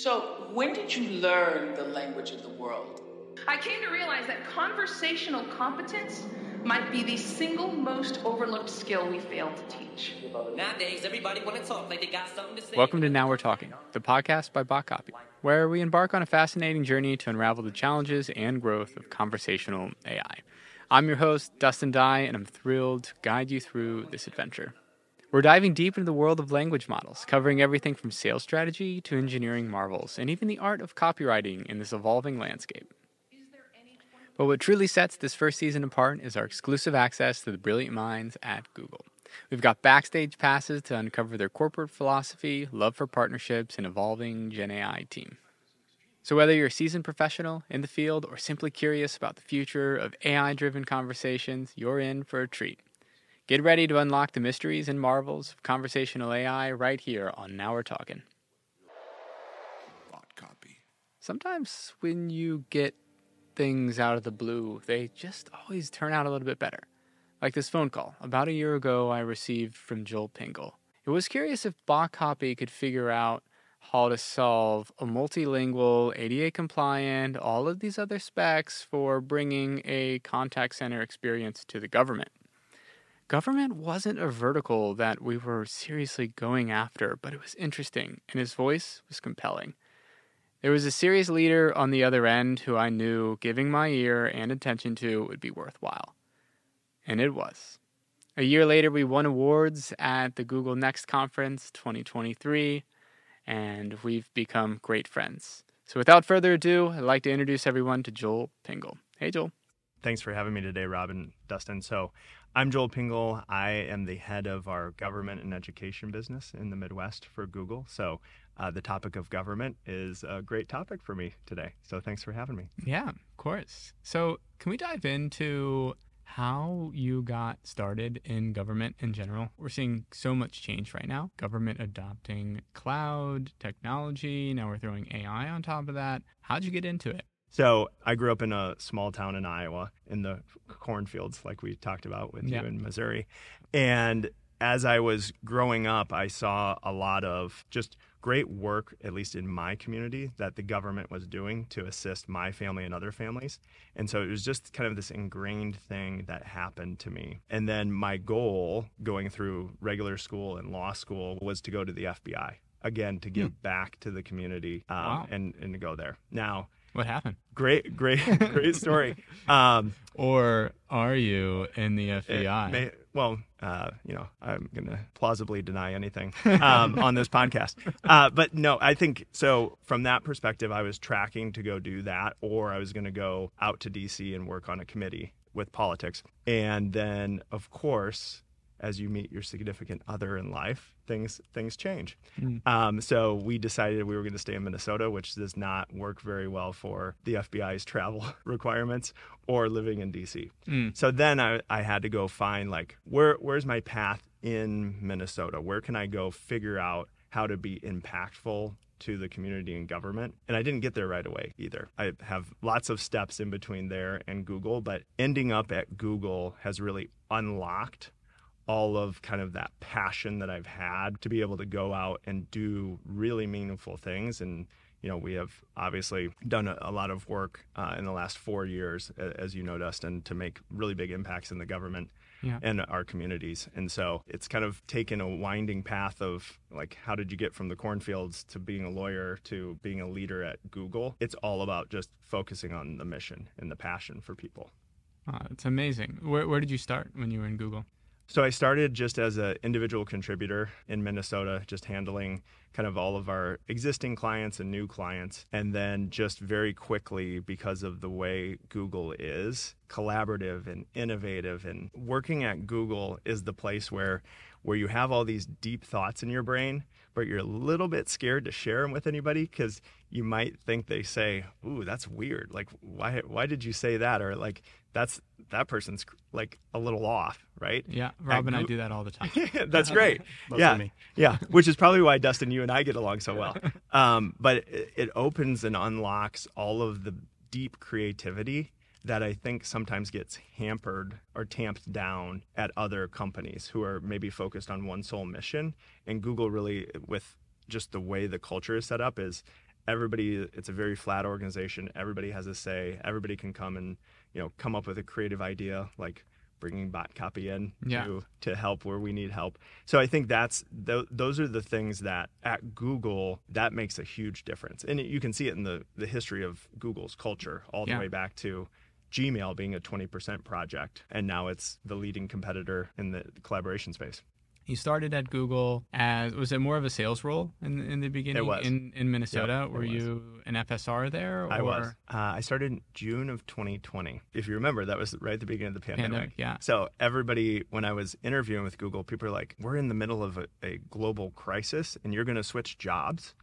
So, when did you learn the language of the world? I came to realize that conversational competence might be the single most overlooked skill we fail to teach. Nowadays, everybody want to talk like they got something to say. Welcome to Now We're Talking, the podcast by BotCopy, where we embark on a fascinating journey to unravel the challenges and growth of conversational AI. I'm your host, Dustin Dye, and I'm thrilled to guide you through this adventure. We're diving deep into the world of language models, covering everything from sales strategy to engineering marvels, and even the art of copywriting in this evolving landscape. But what truly sets this first season apart is our exclusive access to the brilliant minds at Google. We've got backstage passes to uncover their corporate philosophy, love for partnerships, and evolving Gen AI team. So, whether you're a seasoned professional in the field or simply curious about the future of AI driven conversations, you're in for a treat. Get ready to unlock the mysteries and marvels of conversational AI right here on Now We're Talking. Bot copy. Sometimes when you get things out of the blue, they just always turn out a little bit better. Like this phone call about a year ago I received from Joel Pingel. It was curious if Bot Copy could figure out how to solve a multilingual, ADA compliant, all of these other specs for bringing a contact center experience to the government. Government wasn't a vertical that we were seriously going after, but it was interesting, and his voice was compelling. There was a serious leader on the other end who I knew giving my ear and attention to would be worthwhile. And it was. A year later, we won awards at the Google Next Conference 2023, and we've become great friends. So, without further ado, I'd like to introduce everyone to Joel Pingel. Hey, Joel. Thanks for having me today, Robin, Dustin. So, I'm Joel Pingel. I am the head of our government and education business in the Midwest for Google. So, uh, the topic of government is a great topic for me today. So, thanks for having me. Yeah, of course. So, can we dive into how you got started in government in general? We're seeing so much change right now. Government adopting cloud technology. Now we're throwing AI on top of that. How'd you get into it? So I grew up in a small town in Iowa in the cornfields, like we talked about with Yeah. you in Missouri. And as I was growing up, I saw a lot of just great work, at least in my community, that the government was doing to assist my family and other families. And so it was just kind of this ingrained thing that happened to me. And then my goal going through regular school and law school was to go to the FBI. Again, to give back to the community um, Wow. and, and to go there. Now, What happened? great great great story um Or are you in the FBI? may- well uh you know i'm gonna plausibly deny anything um on this podcast uh but no i think so from that perspective i was tracking to go do that or i was gonna go out to dc and work on a committee with politics and then of course as you meet your significant other in life things things change um, so we decided we were going to stay in Minnesota, which does not work very well for the FBI's travel requirements or living in DC. So then I, I had to go find like where where's my path in Minnesota? Where can I go figure out how to be impactful to the community and government? And I didn't get there right away either. I have lots of steps in between there and Google, but ending up at Google has really unlocked all of kind of that passion that I've had to be able to go out and do really meaningful things. And, you know, we have obviously done a, lot of work uh, in the last four years, as you know, Dustin, to make really big impacts in the government Yeah. and our communities. And so it's kind of taken a winding path of like, how did you get from the cornfields to being a lawyer to being a leader at Google? It's all about just focusing on the mission and the passion for people. Oh, it's amazing. Where, where did you start when you were in Google? So I started just as an individual contributor in Minnesota, just handling kind of all of our existing clients and new clients. And then just very quickly, because of the way Google is collaborative and innovative and working at Google is the place where where you have all these deep thoughts in your brain, but you're a little bit scared to share them with anybody because you might think they say, "Ooh, that's weird. Like, why? Why did you say that?" Or like, "That's that person's like a little off, right?" Yeah, Rob and I do that all the time. That's great. Yeah, me. yeah. Which is probably why Dustin, you and I get along so well. Um, but it, it opens and unlocks all of the deep creativity that I think sometimes gets hampered or tamped down at other companies who are maybe focused on one sole mission. And Google really, with just the way the culture is set up, is everybody it's a very flat organization everybody has a say everybody can come and you know come up with a creative idea like bringing bot copy in Yeah. to to help where we need help so i think that's th- those are the things that at google that makes a huge difference and you can see it in the the history of google's culture all the Yeah. way back to gmail being a 20% project and now it's the leading competitor in the collaboration space You started at Google as was it more of a sales role in in the beginning was. in in Minnesota? it Were you an FSR there? Or? I was. Uh, I started in June of 2020. If you remember, that was right at the beginning of the pandemic. Pandemic, yeah. So everybody, when I was interviewing with Google, people are like, "We're in the middle of a, a global crisis, and you're going to switch jobs."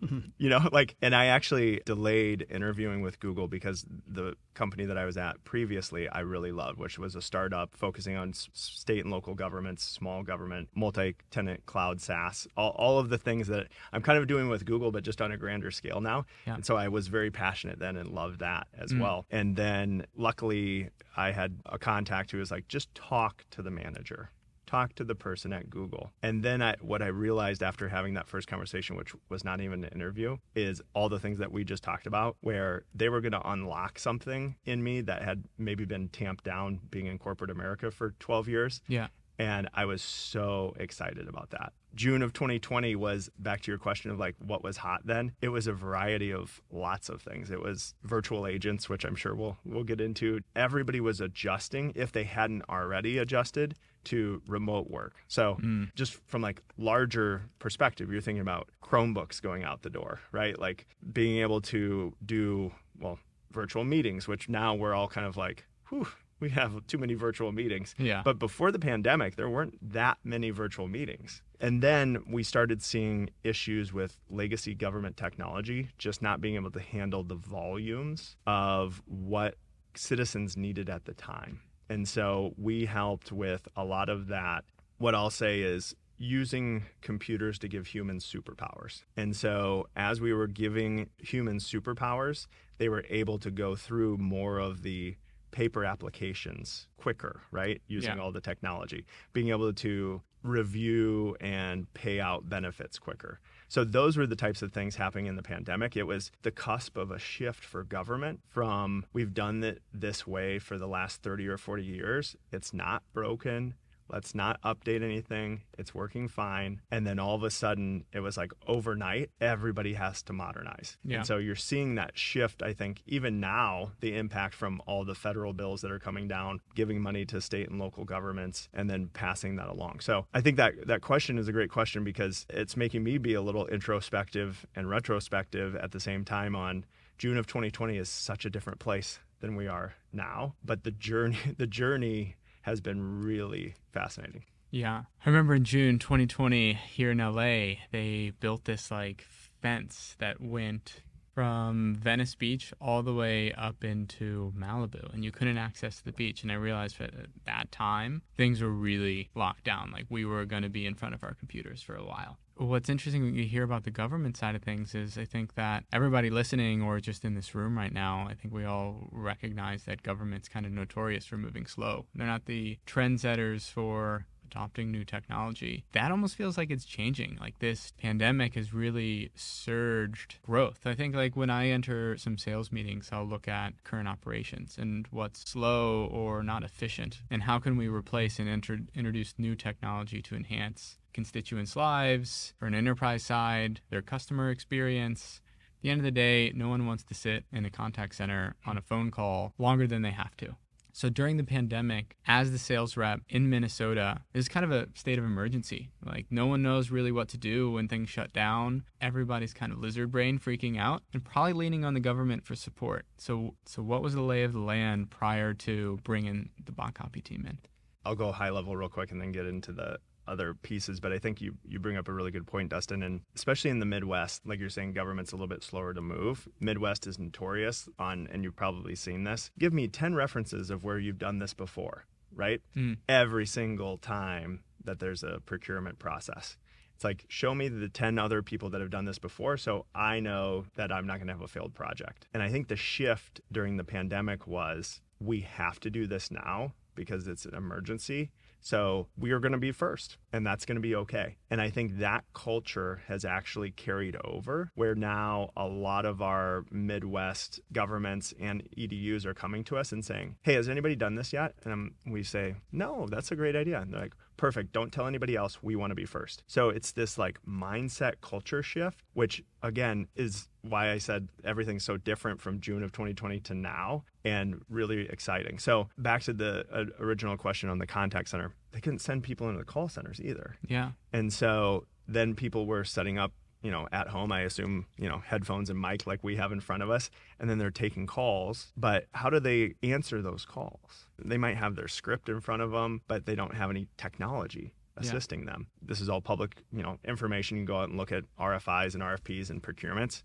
you know, like, and I actually delayed interviewing with Google because the company that I was at previously, I really loved, which was a startup focusing on s- state and local governments, small government, multi-tenant cloud SaaS, all, all of the things that I'm kind of doing with Google, but just on a grander scale now. Yeah. And so I was very passionate then and loved that as mm. well. And then luckily I had a contact who was like, just talk to the manager. Talk to the person at Google. And then I, what I realized after having that first conversation, which was not even an interview, is all the things that we just talked about, where they were going to unlock something in me that had maybe been tamped down being in corporate America for 12 years. Yeah. And I was so excited about that. June of 2020 was back to your question of like what was hot then. It was a variety of lots of things. It was virtual agents, which I'm sure we'll we'll get into. Everybody was adjusting if they hadn't already adjusted to remote work. So hmm. just from like larger perspective, you're thinking about Chromebooks going out the door, right? Like being able to do well virtual meetings, which now we're all kind of like, whew, we have too many virtual meetings. Yeah. But before the pandemic, there weren't that many virtual meetings. And then we started seeing issues with legacy government technology just not being able to handle the volumes of what citizens needed at the time. And so we helped with a lot of that. What I'll say is using computers to give humans superpowers. And so as we were giving humans superpowers, they were able to go through more of the paper applications quicker, right? Using Yeah. all the technology, being able to review and pay out benefits quicker. So those were the types of things happening in the pandemic. It was the cusp of a shift for government from we've done it this way for the last 30 or 40 years. It's not broken. Let's not update anything. It's working fine. And then all of a sudden, it was like overnight, everybody has to modernize. Yeah. And so you're seeing that shift, I think, even now, the impact from all the federal bills that are coming down, giving money to state and local governments, and then passing that along. So I think that that question is a great question because it's making me be a little introspective and retrospective at the same time on June of 2020 is such a different place than we are now. But the journey, the journey has been really fascinating. Yeah. I remember in June 2020 here in LA, they built this like fence that went from Venice Beach all the way up into Malibu and you couldn't access the beach and I realized that at that time things were really locked down like we were going to be in front of our computers for a while. What's interesting when you hear about the government side of things is I think that everybody listening or just in this room right now, I think we all recognize that government's kind of notorious for moving slow. They're not the trendsetters for adopting new technology. That almost feels like it's changing. Like this pandemic has really surged growth. I think like when I enter some sales meetings, I'll look at current operations and what's slow or not efficient and how can we replace and enter, introduce new technology to enhance constituents' lives for an enterprise side, their customer experience. At the end of the day, no one wants to sit in a contact center on a phone call longer than they have to. So during the pandemic, as the sales rep in Minnesota, it's kind of a state of emergency. Like no one knows really what to do when things shut down. Everybody's kind of lizard brain freaking out and probably leaning on the government for support. So so what was the lay of the land prior to bringing the bot copy team in? I'll go high level real quick and then get into the other pieces. But I think you, you bring up a really good point, Dustin. And especially in the Midwest, like you're saying, government's a little bit slower to move. Midwest is notorious on, and you've probably seen this. Give me 10 references of where you've done this before, right? Mm. Every single time that there's a procurement process. It's like, show me the 10 other people that have done this before so I know that I'm not going to have a failed project. And I think the shift during the pandemic was we have to do this now because it's an emergency. So we are going to be first, and that's going to be okay. And I think that culture has actually carried over where now a lot of our Midwest governments and EDUs are coming to us and saying, Hey, has anybody done this yet? And we say, No, that's a great idea. And they're like, Perfect. Don't tell anybody else. We want to be first. So it's this like mindset culture shift, which again is why I said everything's so different from June of 2020 to now and really exciting. So back to the uh, original question on the contact center, they couldn't send people into the call centers either. Yeah. And so then people were setting up, you know, at home, I assume, you know, headphones and mic like we have in front of us, and then they're taking calls. But how do they answer those calls? They might have their script in front of them, but they don't have any technology assisting yeah. them. This is all public, you know, information. You can go out and look at RFIs and RFPs and procurements.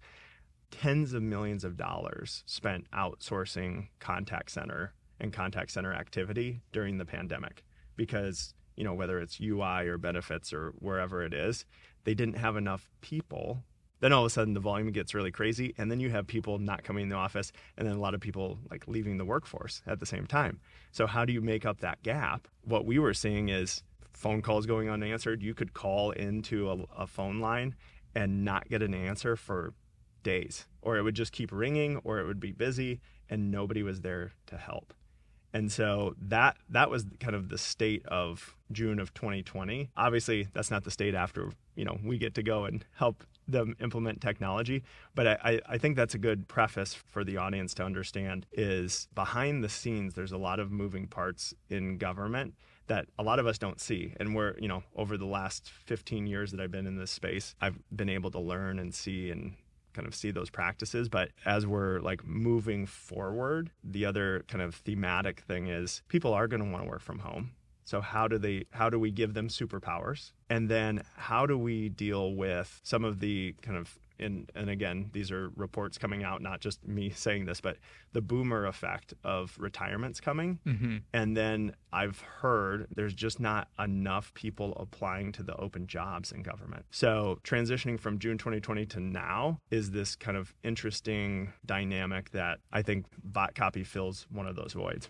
Tens of millions of dollars spent outsourcing contact center and contact center activity during the pandemic because you know whether it's UI or benefits or wherever it is, they didn't have enough people. Then all of a sudden the volume gets really crazy, and then you have people not coming in the office, and then a lot of people like leaving the workforce at the same time. So how do you make up that gap? What we were seeing is phone calls going unanswered. You could call into a, a phone line and not get an answer for days, or it would just keep ringing, or it would be busy, and nobody was there to help. And so that that was kind of the state of June of 2020. Obviously, that's not the state after you know we get to go and help them implement technology. But I, I think that's a good preface for the audience to understand is behind the scenes there's a lot of moving parts in government that a lot of us don't see. And we're, you know, over the last 15 years that I've been in this space, I've been able to learn and see and kind of see those practices. But as we're like moving forward, the other kind of thematic thing is people are going to want to work from home. So how do they how do we give them superpowers? And then how do we deal with some of the kind of and and again, these are reports coming out, not just me saying this, but the boomer effect of retirements coming. Mm-hmm. And then I've heard there's just not enough people applying to the open jobs in government. So transitioning from June 2020 to now is this kind of interesting dynamic that I think bot copy fills one of those voids.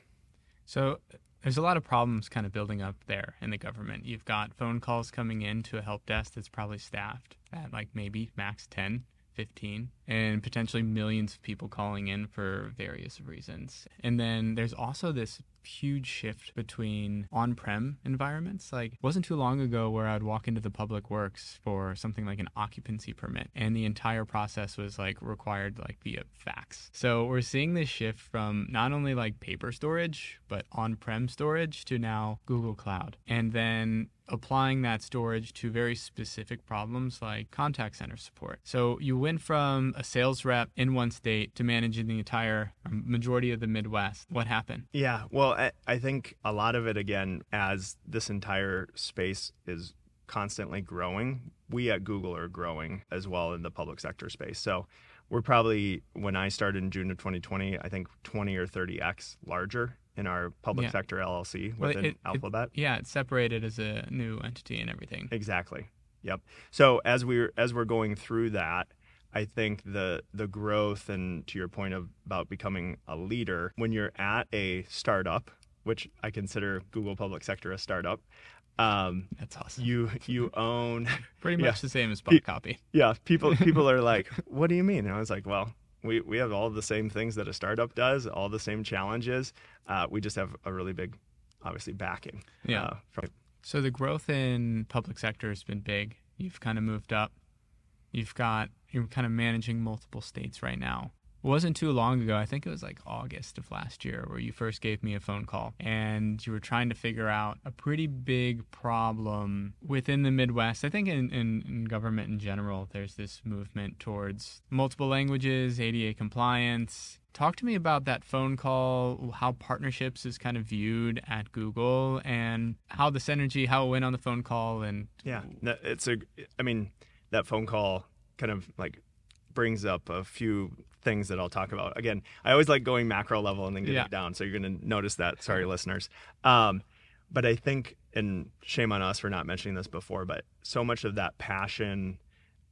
So there's a lot of problems kind of building up there in the government. You've got phone calls coming in to a help desk that's probably staffed at like maybe max 10 15 and potentially millions of people calling in for various reasons. And then there's also this huge shift between on-prem environments. Like wasn't too long ago where I'd walk into the public works for something like an occupancy permit and the entire process was like required like via fax. So we're seeing this shift from not only like paper storage but on-prem storage to now Google Cloud. And then applying that storage to very specific problems like contact center support. So you went from a sales rep in one state to managing the entire um, majority of the Midwest. What happened? Yeah, well, I, I think a lot of it, again, as this entire space is constantly growing, we at Google are growing as well in the public sector space. So we're probably, when I started in June of 2020, I think 20 or 30x larger in our public yeah. sector LLC within well, it, Alphabet. It, yeah, it's separated as a new entity and everything. Exactly. Yep. So as we're as we're going through that, I think the the growth and to your point of, about becoming a leader when you're at a startup, which I consider Google Public Sector a startup. Um, That's awesome. You you own pretty much yeah, the same as Bot Copy. Yeah, people people are like, "What do you mean?" And I was like, "Well, we, we have all the same things that a startup does, all the same challenges. Uh, we just have a really big, obviously, backing. Yeah. Uh, from- so the growth in public sector has been big. You've kind of moved up. You've got you're kind of managing multiple states right now. Wasn't too long ago. I think it was like August of last year where you first gave me a phone call and you were trying to figure out a pretty big problem within the Midwest. I think in, in, in government in general, there's this movement towards multiple languages, ADA compliance, Talk to me about that phone call, how partnerships is kind of viewed at Google, and how the synergy, how it went on the phone call, and yeah, it's a. I mean, that phone call kind of like brings up a few things that I'll talk about. Again, I always like going macro level and then getting yeah. down. So you're going to notice that. Sorry, listeners. Um, but I think, and shame on us for not mentioning this before, but so much of that passion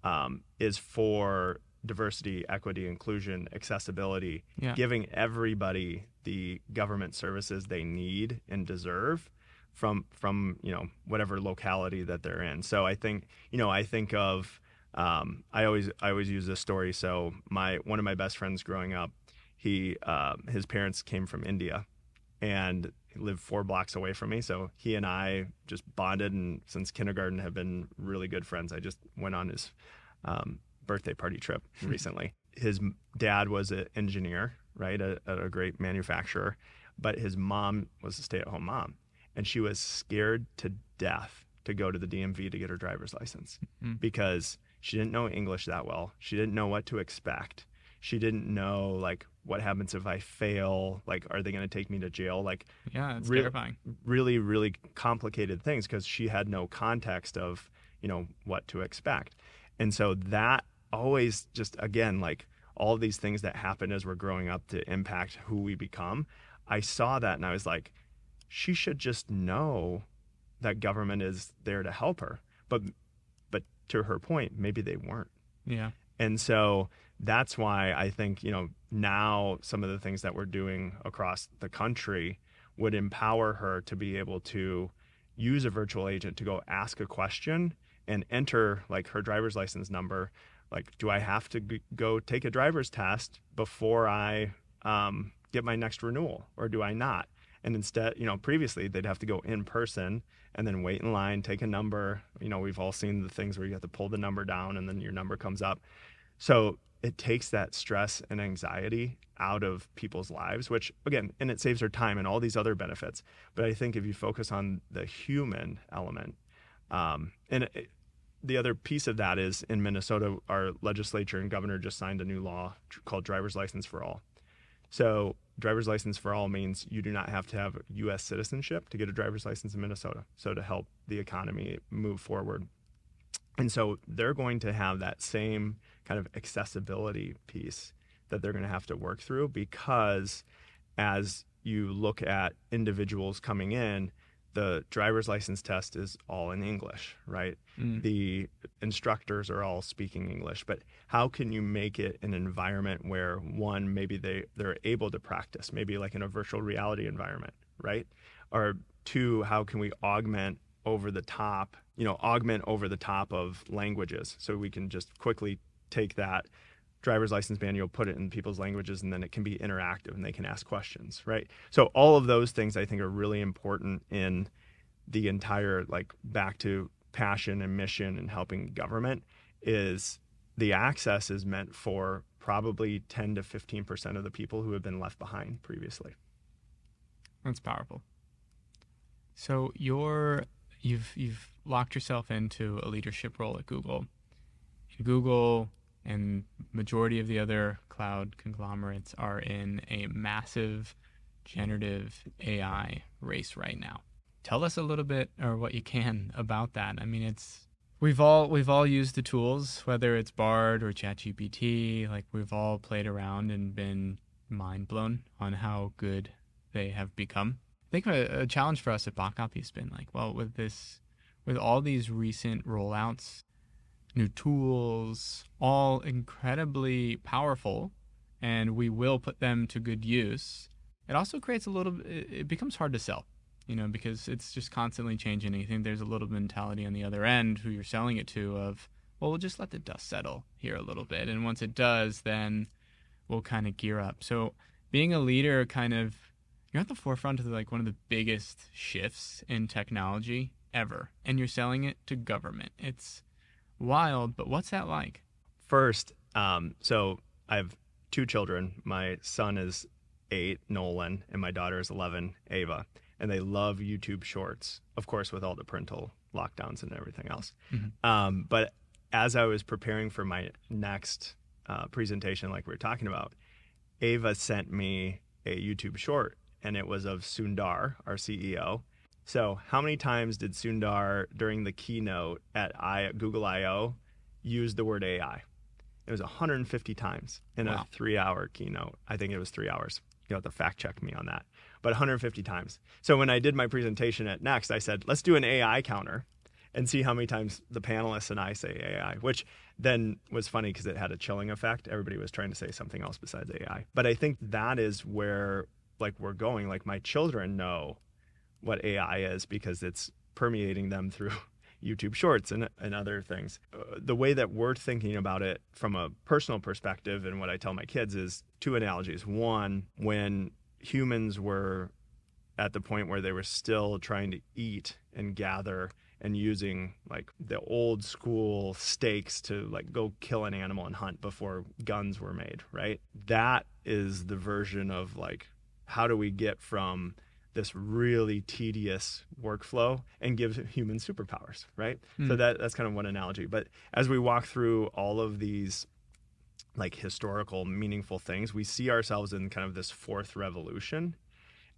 um, is for diversity, equity, inclusion, accessibility, yeah. giving everybody the government services they need and deserve from from you know whatever locality that they're in. So I think you know I think of um, I always I always use this story. So my one of my best friends growing up, he uh, his parents came from India, and lived four blocks away from me. So he and I just bonded, and since kindergarten have been really good friends. I just went on his um, birthday party trip recently. His dad was an engineer, right, at, at a great manufacturer, but his mom was a stay-at-home mom, and she was scared to death to go to the DMV to get her driver's license Mhm. because she didn't know English that well. She didn't know what to expect. She didn't know like what happens if I fail. Like, are they going to take me to jail? Like, Yeah, it's Real- terrifying. really, really complicated things because she had no context of, you know, what to expect. And so that always just, again, like all these things that happen as we're growing up to impact who we become. I saw that and I was like, she should just know that government is there to help her. But to her point, maybe they weren't. Yeah. And so that's why I think, you know, now some of the things that we're doing across the country would empower her to be able to use a virtual agent to go ask a question and enter like her driver's license number. Like, do I have to g- go take a driver's test before I um, get my next renewal or do I not? And instead, you know, previously they'd have to go in person and then wait in line, take a number. You know, we've all seen the things where you have to pull the number down and then your number comes up. So it takes that stress and anxiety out of people's lives, which again, and it saves their time and all these other benefits. But I think if you focus on the human element, um, and it, the other piece of that is in Minnesota, our legislature and governor just signed a new law called driver's license for all. So, driver's license for all means you do not have to have U.S. citizenship to get a driver's license in Minnesota. So, to help the economy move forward. And so, they're going to have that same kind of accessibility piece that they're going to have to work through because as you look at individuals coming in, the driver's license test is all in English, right? Mm. The instructors are all speaking English, but how can you make it an environment where one maybe they they're able to practice, maybe like in a virtual reality environment, right? Or two, how can we augment over the top, you know, augment over the top of languages so we can just quickly take that driver's license manual, put it in people's languages, and then it can be interactive and they can ask questions, right? So all of those things I think are really important in the entire like back to passion and mission and helping government is the access is meant for probably 10 to 15% of the people who have been left behind previously. That's powerful. So you're you've you've locked yourself into a leadership role at Google. Google and majority of the other cloud conglomerates are in a massive generative AI race right now. Tell us a little bit or what you can about that. I mean it's we've all we've all used the tools, whether it's Bard or ChatGPT, like we've all played around and been mind blown on how good they have become. I think a, a challenge for us at BotCopy has been like, well, with this, with all these recent rollouts, new tools, all incredibly powerful, and we will put them to good use. It also creates a little. It, becomes hard to sell, you know, because it's just constantly changing. I think there's a little mentality on the other end who you're selling it to of, well, we'll just let the dust settle here a little bit, and once it does, then we'll kind of gear up. So being a leader, kind of you're at the forefront of like one of the biggest shifts in technology ever and you're selling it to government it's wild but what's that like First, um, so I have two children. My son is eight, Nolan, and my daughter is 11, Ava. And they love YouTube shorts, of course, with all the parental lockdowns and everything else. Mhm. Um, but as I was preparing for my next uh, presentation, like we were talking about, Ava sent me a YouTube short, and it was of Sundar, our CEO. So, how many times did Sundar during the keynote at I, Google I/O use the word AI? It was 150 times in Wow. a three-hour keynote. I think it was three hours. You have to fact check me on that, but 150 times. So when I did my presentation at Next, I said, "Let's do an AI counter." And see how many times the panelists and I say AI, which then was funny because it had a chilling effect. Everybody was trying to say something else besides AI. But I think that is where like we're going. Like my children know what AI is because it's permeating them through YouTube Shorts and, and other things. Uh, the way that we're thinking about it from a personal perspective, and what I tell my kids is two analogies. One, when humans were at the point where they were still trying to eat and gather and using like the old school stakes to like go kill an animal and hunt before guns were made, right? That is the version of like how do we get from this really tedious workflow and give humans superpowers, right? Mm. So hmm. that that's kind of one analogy. But as we walk through all of these like historical meaningful things, we see ourselves in kind of this fourth revolution.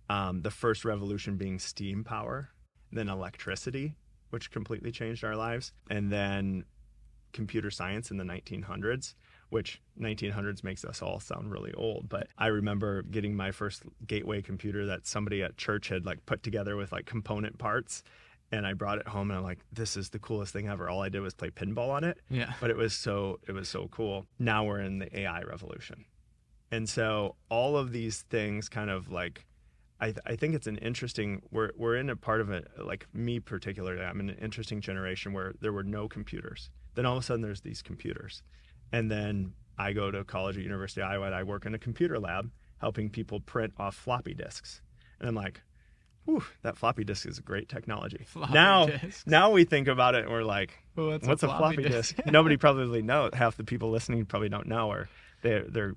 Um, the first revolution being steam power, then electricity, which completely changed our lives, and then computer science in the 1900s which 1900s makes us all sound really old. But I remember getting my first gateway computer that somebody at church had like put together with like component parts. And I brought it home and I'm like, this is the coolest thing ever. All I did was play pinball on it. Yeah. But it was so it was so cool. Now we're in the AI revolution. And so all of these things kind of like I, th- I think it's an interesting we're we're in a part of it like me particularly I'm in an interesting generation where there were no computers then all of a sudden there's these computers and then I go to college at University of Iowa and I work in a computer lab helping people print off floppy disks. And I'm like, whew, that floppy disk is a great technology. Floppy now, disks. now we think about it and we're like, well, what's, what's, a floppy, floppy disk? disk? Nobody probably knows. Half the people listening probably don't know, or they're, they're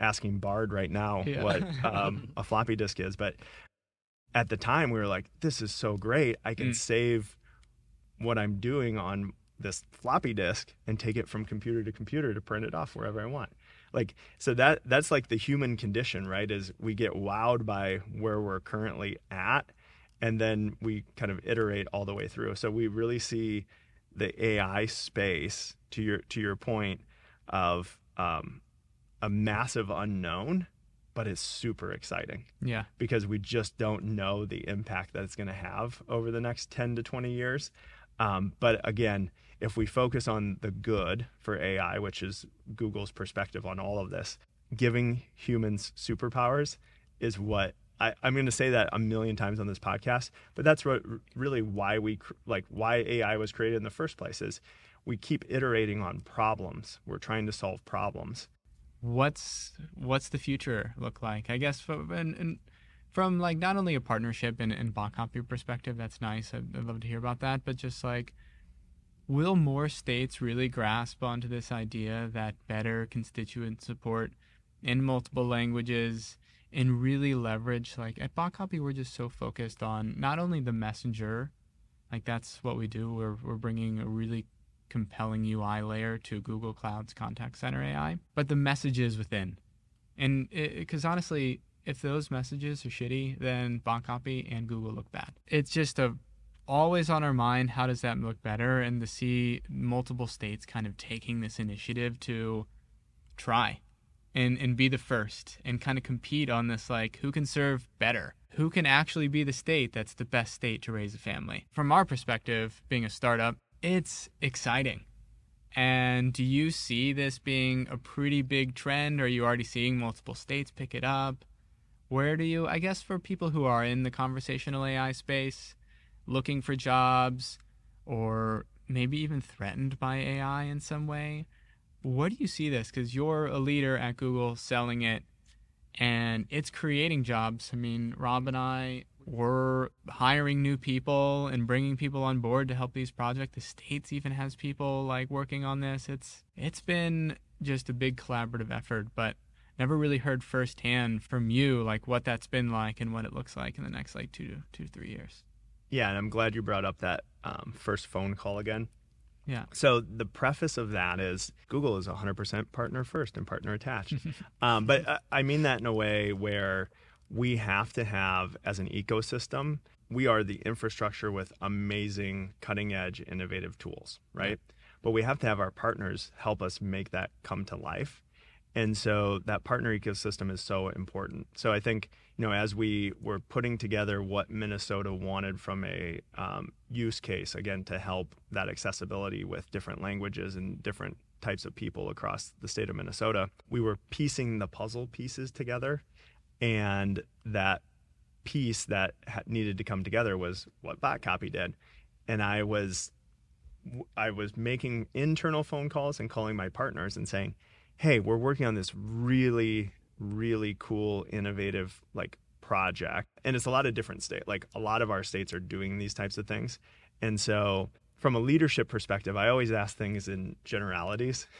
asking Bard right now yeah. what um, a floppy disk is. But at the time, we were like, this is so great. I can mm. save what I'm doing on this floppy disk and take it from computer to computer to print it off wherever I want. Like so that that's like the human condition, right? Is we get wowed by where we're currently at and then we kind of iterate all the way through. So we really see the AI space to your to your point of um, a massive unknown, but it's super exciting. Yeah. Because we just don't know the impact that it's going to have over the next 10 to 20 years. Um, but again, if we focus on the good for AI, which is Google's perspective on all of this, giving humans superpowers is what I, am going to say that a million times on this podcast, but that's what, really why we like why AI was created in the first place is we keep iterating on problems. We're trying to solve problems. What's what's the future look like? I guess from, and, and from like not only a partnership and, and bot copy perspective, that's nice. I'd, I'd love to hear about that, but just like Will more states really grasp onto this idea that better constituent support in multiple languages and really leverage like at BotCopy we're just so focused on not only the messenger, like that's what we do. We're we're bringing a really compelling UI layer to Google Cloud's contact center AI, but the messages within. And because honestly, if those messages are shitty, then BotCopy and Google look bad. It's just a always on our mind how does that look better? And to see multiple states kind of taking this initiative to try and and be the first and kind of compete on this like who can serve better? Who can actually be the state that's the best state to raise a family? From our perspective being a startup it's exciting. And do you see this being a pretty big trend? Are you already seeing multiple states pick it up? Where do you i guess for people who are in the conversational ai space looking for jobs or maybe even threatened by AI in some way. What do you see this? Because you're a leader at Google selling it and it's creating jobs. I mean, Rob and I were hiring new people and bringing people on board to help these projects. The states even has people like working on this. It's it's been just a big collaborative effort, but never really heard firsthand from you like what that's been like and what it looks like in the next like two to two three years. Yeah, and I'm glad you brought up that um, first phone call again. Yeah. So the preface of that is Google is 100% partner first and partner attached. um, but uh, I mean that in a way where we have to have, as an ecosystem, we are the infrastructure with amazing, cutting edge, innovative tools, right? Yeah. But we have to have our partners help us make that come to life. And so that partner ecosystem is so important. So I think you know, as we were putting together what Minnesota wanted from a um, use case, again, to help that accessibility with different languages and different types of people across the state of Minnesota, we were piecing the puzzle pieces together. And that piece that ha- needed to come together was what bot copy did and i was i was making internal phone calls and calling my partners and saying hey we're working on this really really cool innovative like project. And it's a lot of different state like a lot of our states are doing these types of things. And so from a leadership perspective i always ask things in generalities.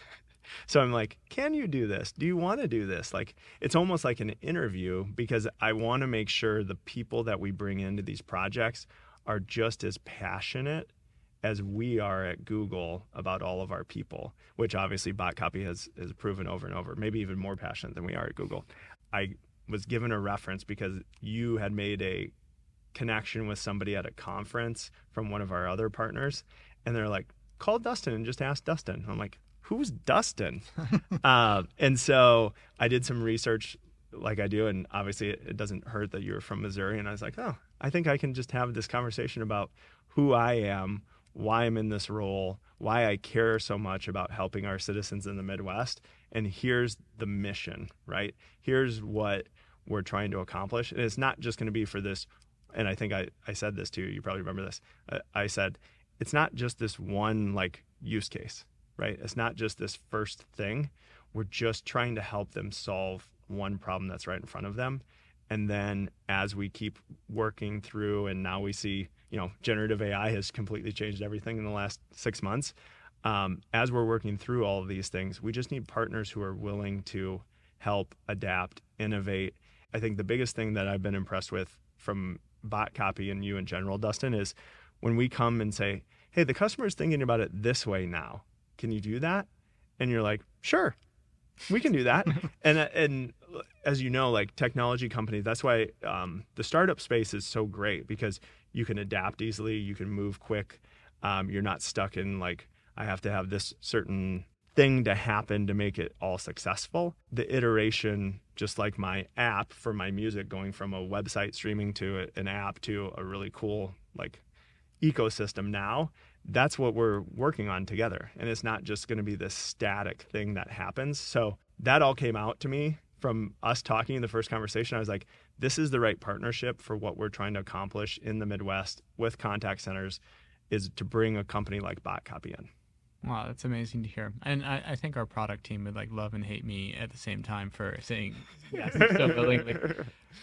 So i'm like can you do this? Do you want to do this? Like it's almost like an interview because i want to make sure the people that we bring into these projects are just as passionate as we are at Google about all of our people, which obviously bot copy has, has proven over and over, maybe even more passionate than we are at Google. I was given a reference because you had made a connection with somebody at a conference from one of our other partners, and they're like, call Dustin and just ask Dustin. I'm like, who's Dustin? uh, and so I did some research like I do, and obviously it, it doesn't hurt that you're from Missouri. And I was like, oh, I think I can just have this conversation about who I am why I'm in this role, why I care so much about helping our citizens in the Midwest. And here's the mission, right? Here's what we're trying to accomplish. And it's not just going to be for this. And I think I, I said this too. You probably remember this. Uh, I said, it's not just this one like use case, right? It's not just this first thing. We're just trying to help them solve one problem that's right in front of them. And then as we keep working through, and now we see you know, generative AI has completely changed everything in the last six months. Um, as we're working through all of these things, we just need partners who are willing to help adapt, innovate. I think the biggest thing that I've been impressed with from bot copy and you in general, Dustin, is when we come and say, hey, the customer is thinking about it this way now. Can you do that? And you're like, sure, we can do that. and and as you know, like technology companies, that's why um, the startup space is so great because you can adapt easily, you can move quick. Um, you're not stuck in like I have to have this certain thing to happen to make it all successful. The iteration, just like my app for my music, going from a website streaming to an app to a really cool like ecosystem now that's what we're working on together. And it's not just going to be this static thing that happens. So that all came out to me from us talking in the first conversation. I was like, this is the right partnership for what we're trying to accomplish in the Midwest with contact centers is to bring a company like BotCopy in. Wow, that's amazing to hear. And I, I, think our product team would like love and hate me at the same time for saying yes so willingly.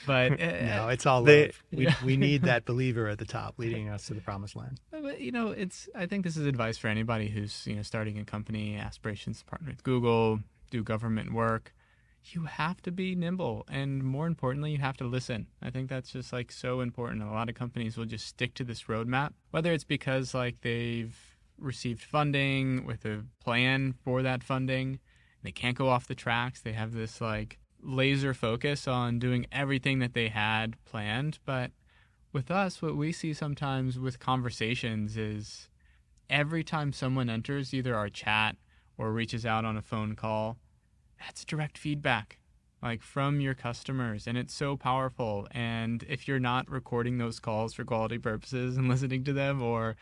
But uh, no, it's all they, love. We, we need that believer at the top leading us to the promised land. But you know, it's I think this is advice for anybody who's you know starting a company, aspirations to partner with Google, do government work. You have to be nimble, and more importantly, you have to listen. I think that's just like so important. A lot of companies will just stick to this roadmap, whether it's because like they've received funding with a plan for that funding. They can't go off the tracks. They have this like laser focus on doing everything that they had planned. But with us, what we see sometimes with conversations is every time someone enters either our chat or reaches out on a phone call, that's direct feedback like from your customers and it's so powerful and if you're not recording those calls for quality purposes and listening to them or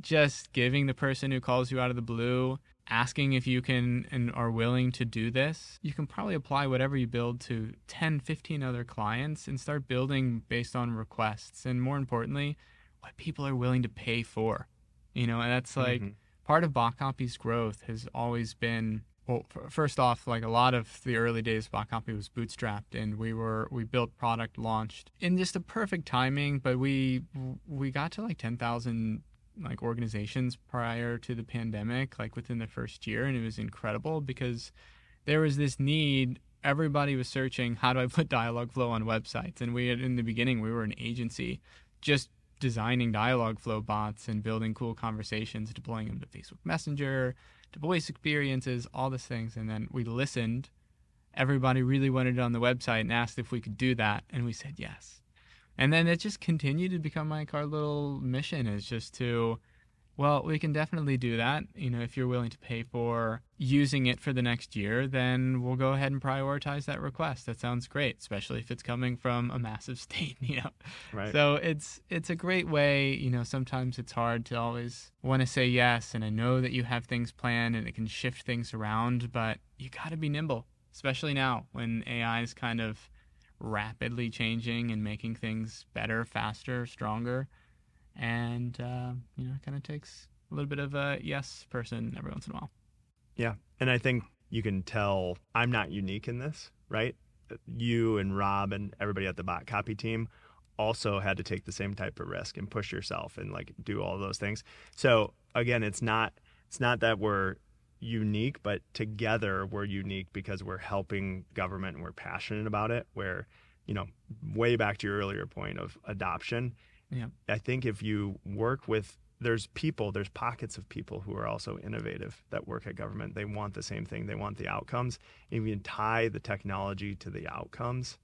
just giving the person who calls you out of the blue asking if you can and are willing to do this you can probably apply whatever you build to 10 15 other clients and start building based on requests and more importantly what people are willing to pay for you know and that's like mm-hmm. part of botcopy's growth has always been well first off like a lot of the early days of botcopy was bootstrapped and we were we built product launched in just a perfect timing but we we got to like 10,000 like organizations prior to the pandemic, like within the first year, and it was incredible because there was this need. Everybody was searching how do I put Dialogflow on websites, and we had in the beginning we were an agency just designing Dialogflow bots and building cool conversations, deploying them to Facebook Messenger, to voice experiences, all these things, and then we listened. Everybody really wanted it on the website and asked if we could do that, and we said yes and then it just continued to become like our little mission is just to well we can definitely do that you know if you're willing to pay for using it for the next year then we'll go ahead and prioritize that request that sounds great especially if it's coming from a massive state you know right. so it's it's a great way you know sometimes it's hard to always want to say yes and i know that you have things planned and it can shift things around but you got to be nimble especially now when ai is kind of rapidly changing and making things better, faster, stronger. And, uh, you know, it kind of takes a little bit of a yes person every once in a while. Yeah. And I think you can tell I'm not unique in this, right? You and Rob and everybody at the bot copy team also had to take the same type of risk and push yourself and like do all those things. So again, it's not it's not that we're unique, but together we're unique because we're helping government and we're passionate about it. Where, you know, way back to your earlier point of adoption, Yeah. I think if you work with there's people, there's pockets of people who are also innovative that work at government. They want the same thing. They want the outcomes. If you can tie the technology to the outcomes,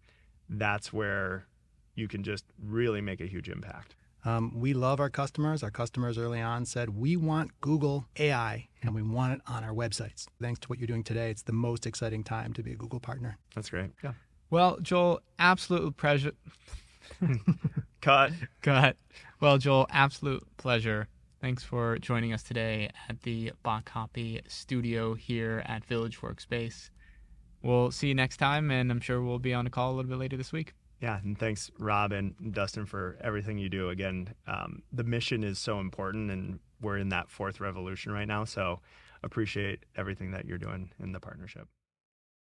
that's where you can just really make a huge impact. Um, we love our customers. Our customers early on said, we want Google AI and we want it on our websites. Thanks to what you're doing today, it's the most exciting time to be a Google partner. That's great. Yeah. Well, Joel, absolute pleasure. Cut. Cut. Well, Joel, absolute pleasure. Thanks for joining us today at the Copy studio here at Village Workspace. We'll see you next time, and I'm sure we'll be on a call a little bit later this week. Yeah, and thanks, Rob and Dustin, for everything you do. Again, um, the mission is so important, and we're in that fourth revolution right now. So appreciate everything that you're doing in the partnership.